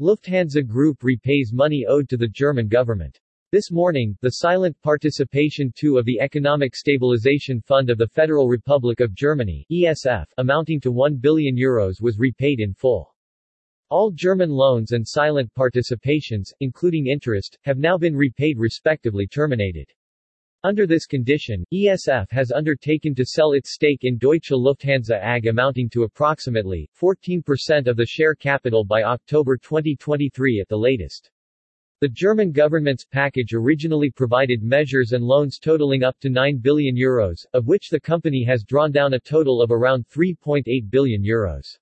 Lufthansa Group repays money owed to the German government. This morning, the silent participation II of the Economic Stabilization Fund of the Federal Republic of Germany ESF, amounting to 1 billion euros was repaid in full. All German loans and silent participations, including interest, have now been repaid respectively terminated. Under this condition, ESF has undertaken to sell its stake in Deutsche Lufthansa AG amounting to approximately 14% of the share capital by October 2023 at the latest. The German government's package originally provided measures and loans totaling up to 9 billion euros, of which the company has drawn down a total of around 3.8 billion euros.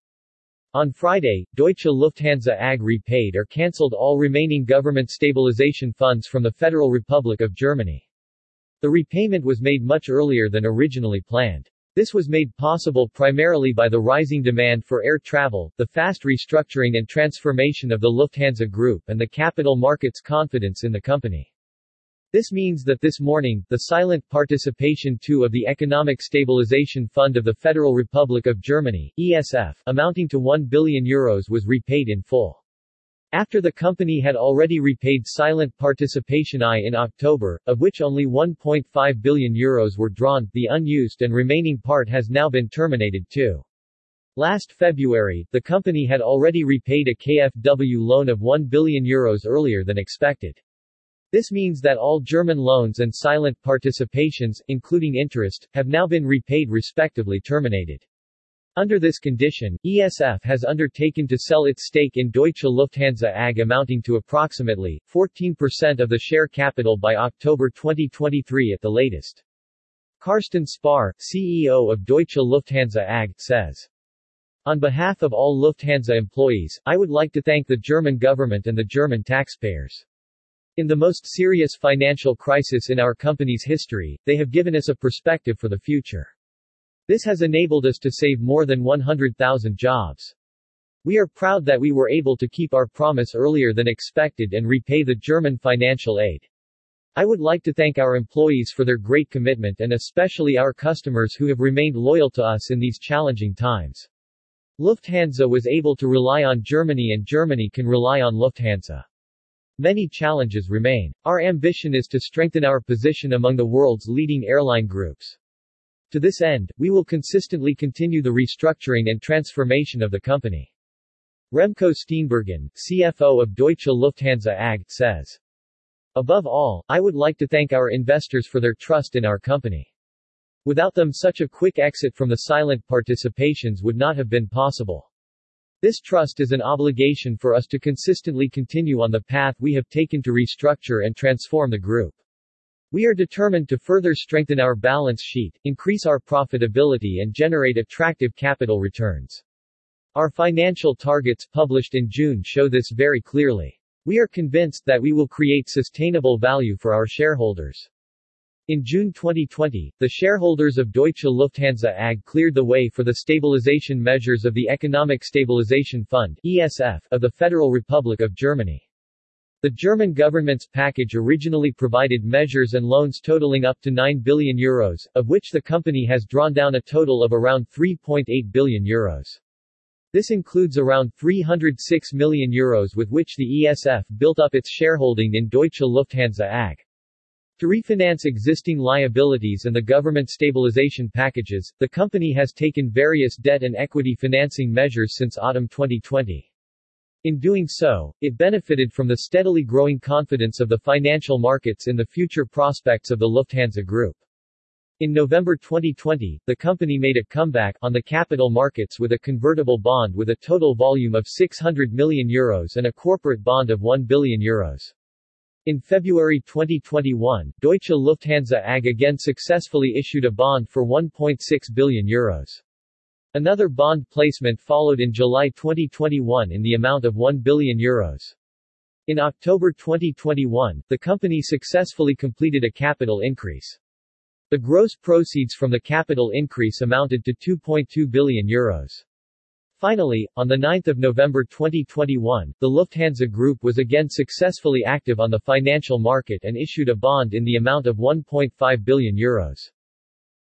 On Friday, Deutsche Lufthansa AG repaid or cancelled all remaining government stabilization funds from the Federal Republic of Germany. The repayment was made much earlier than originally planned. This was made possible primarily by the rising demand for air travel, the fast restructuring and transformation of the Lufthansa Group and the capital market's confidence in the company. This means that this morning, the silent participation II of the Economic Stabilization Fund of the Federal Republic of Germany ESF, amounting to 1 billion euros was repaid in full. After the company had already repaid silent participation I in October, of which only 1.5 billion euros were drawn, the unused and remaining part has now been terminated too. Last February, the company had already repaid a KfW loan of 1 billion euros earlier than expected. This means that all German loans and silent participations, including interest, have now been repaid respectively terminated. Under this condition, ESF has undertaken to sell its stake in Deutsche Lufthansa AG amounting to approximately 14% of the share capital by October 2023 at the latest. Carsten Spohr, CEO of Deutsche Lufthansa AG, says, On behalf of all Lufthansa employees, I would like to thank the German government and the German taxpayers. In the most serious financial crisis in our company's history, they have given us a perspective for the future. This has enabled us to save more than 100,000 jobs. We are proud that we were able to keep our promise earlier than expected and repay the German financial aid. I would like to thank our employees for their great commitment and especially our customers who have remained loyal to us in these challenging times. Lufthansa was able to rely on Germany and Germany can rely on Lufthansa. Many challenges remain. Our ambition is to strengthen our position among the world's leading airline groups. To this end, we will consistently continue the restructuring and transformation of the company. Remco Steenbergen, CFO of Deutsche Lufthansa AG, says. Above all, I would like to thank our investors for their trust in our company. Without them such a quick exit from the silent participations would not have been possible. This trust is an obligation for us to consistently continue on the path we have taken to restructure and transform the group. We are determined to further strengthen our balance sheet, increase our profitability and generate attractive capital returns. Our financial targets published in June show this very clearly. We are convinced that we will create sustainable value for our shareholders. In June 2020, the shareholders of Deutsche Lufthansa AG cleared the way for the stabilization measures of the Economic Stabilization Fund ESF, of the Federal Republic of Germany. The German government's package originally provided measures and loans totaling up to 9 billion euros, of which the company has drawn down a total of around 3.8 billion euros. This includes around 306 million euros with which the ESF built up its shareholding in Deutsche Lufthansa AG. To refinance existing liabilities and the government stabilization packages, the company has taken various debt and equity financing measures since autumn 2020. In doing so, it benefited from the steadily growing confidence of the financial markets in the future prospects of the Lufthansa Group. In November 2020, the company made a comeback on the capital markets with a convertible bond with a total volume of 600 million euros and a corporate bond of 1 billion euros. In February 2021, Deutsche Lufthansa AG again successfully issued a bond for 1.6 billion euros. Another bond placement followed in July 2021 in the amount of 1 billion euros. In October 2021, the company successfully completed a capital increase. The gross proceeds from the capital increase amounted to 2.2 billion euros. Finally, on 9 November 2021, the Lufthansa Group was again successfully active on the financial market and issued a bond in the amount of 1.5 billion euros.